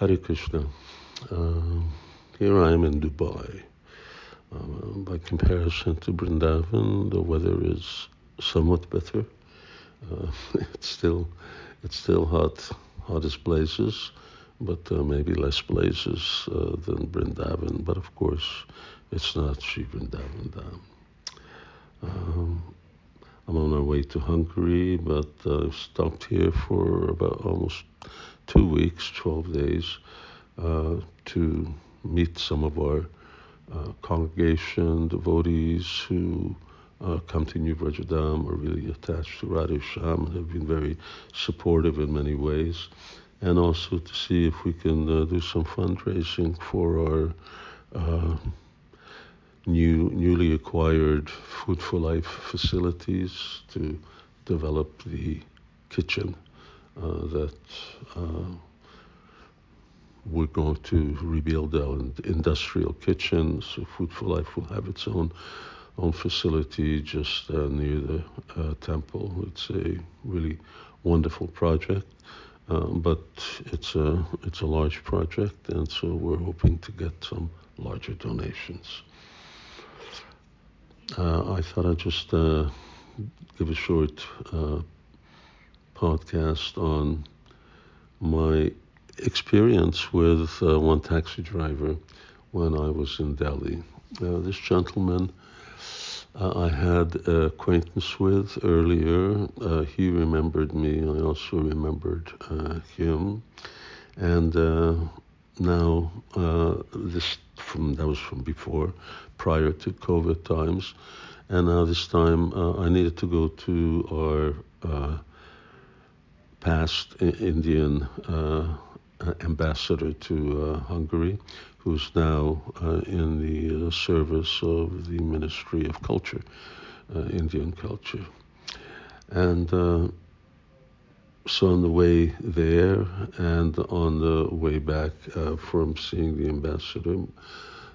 Hare Krishna. Uh, here I am in Dubai. Uh, by comparison to Brindavan, the weather is somewhat better. Uh, it's still it's still hot, hot as blazes, but uh, maybe less blazes uh, than Brindavan. But of course, it's not Sri Vrindavan Dham. Um, I'm on my way to Hungary, but I've stopped here for about almost two weeks, 12 days, uh, to meet some of our uh, congregation devotees who uh, come to New Vraja Dham are really attached to Radhe Shyam and have been very supportive in many ways. And also to see if we can uh, do some fundraising for our uh, new, newly acquired Food for Life facilities to develop the kitchen that uh, we're going to rebuild our industrial kitchen. So Food for Life will have its own own facility just uh, near the uh, temple. It's a really wonderful project, uh, but it's a it's a large project, and so we're hoping to get some larger donations. Uh, I thought I'd just uh, give a short uh, podcast on my experience with one taxi driver when I was in Delhi. this gentleman uh, I had acquaintance with earlier. Uh, he remembered me. I also remembered uh, him. And now this from that was from before, prior to COVID times, and now this time I needed to go to our past Indian ambassador to Hungary who's now uh, in the uh, service of the Ministry of Culture, uh, Indian culture. And so on the way there and on the way back uh, from seeing the ambassador,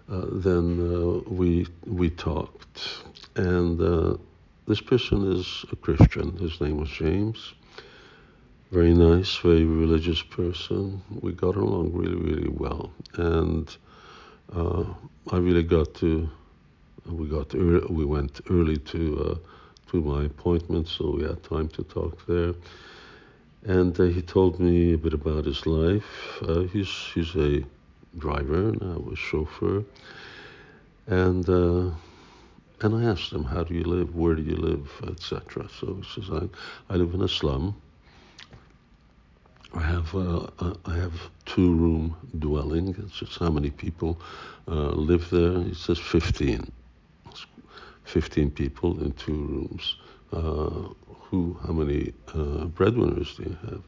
uh, then uh, we we talked, and this person is a Christian. His name was James, very nice, very religious person. We got along really, really well, and uh, I really got to. We got early, we went early to uh, to my appointment, so we had time to talk there. And uh, he told me a bit about his life. Uh, he's he's a driver, and I was chauffeur, and. Uh, and I asked him, "How do you live? Where do you live, etc." So he says, "I, I live in a slum, I have uh, uh, I have two room dwelling. It's just how many people uh, live there. He says 15. 15 people in two rooms. Uh, who? How many uh, breadwinners do you have?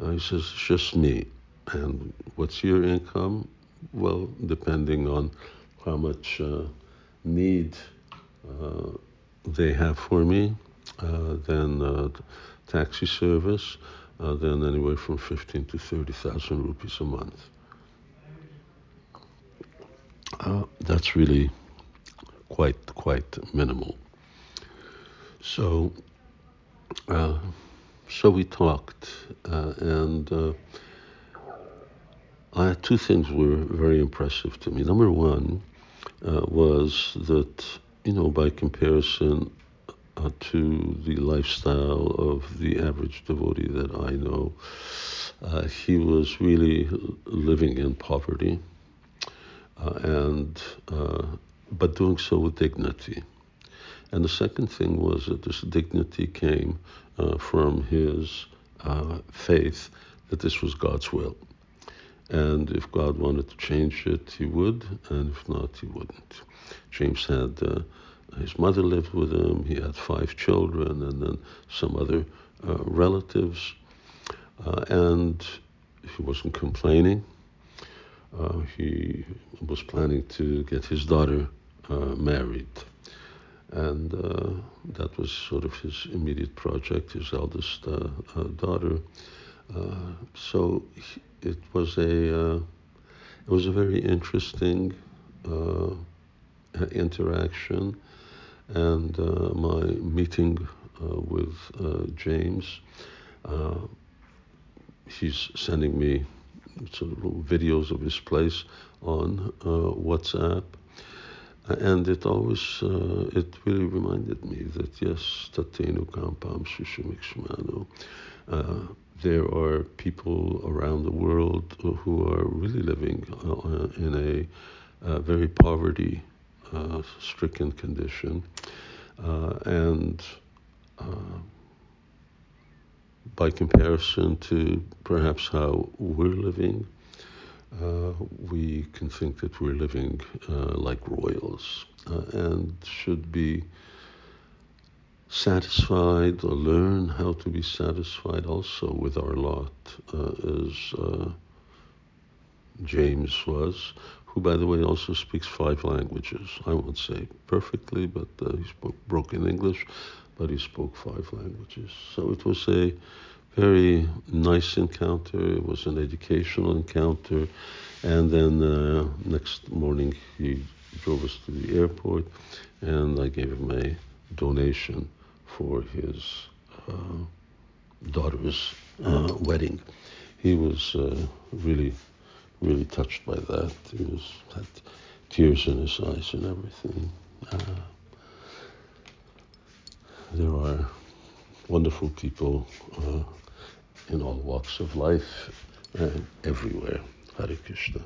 Uh, he says just me. And what's your income? Well, depending on how much need they have for me, then taxi service uh, then anywhere from 15 to 30,000 rupees a month. Uh, that's really quite quite minimal. So, uh, so we talked, uh, and uh, I two things were very impressive to me. Number one uh, was that you know by comparison, uh, to the lifestyle of the average devotee that I know. Uh, he was really living in poverty, uh, and uh, but doing so with dignity. And the second thing was that this dignity came uh, from his uh, faith that this was God's will. And if God wanted to change it, he would, and if not, he wouldn't. James had his mother lived with him. He had five children and then some other uh, relatives. Uh, and he wasn't complaining. Uh, he was planning to get his daughter uh, married. And uh, that was sort of his immediate project, his eldest uh, daughter. so it was a it was a very interesting interaction and uh, my meeting uh, with uh, James, he's sending me sort of little videos of his place on uh, WhatsApp. And it always, uh, it really reminded me that yes, Tatenu Kampam Shushumikshmanu. Uh, there are people around the world who are really living uh, in a, a very poverty uh, stricken condition. Uh, and uh, by comparison to perhaps how we're living, uh, we can think that we're living uh, like royals uh, and should be satisfied or learn how to be satisfied also with our lot, uh, as James was, who, by the way, also speaks five languages. I won't say perfectly, but uh, he spoke broken English, but he spoke five languages. So it was a very nice encounter. It was an educational encounter. And then uh, next morning, he drove us to the airport, and I gave him a donation for his uh, daughter's uh, wedding. He was uh, really, really touched by that. He was had tears in his eyes and everything. Uh, there are wonderful people uh, in all walks of life and everywhere. Hare Krishna.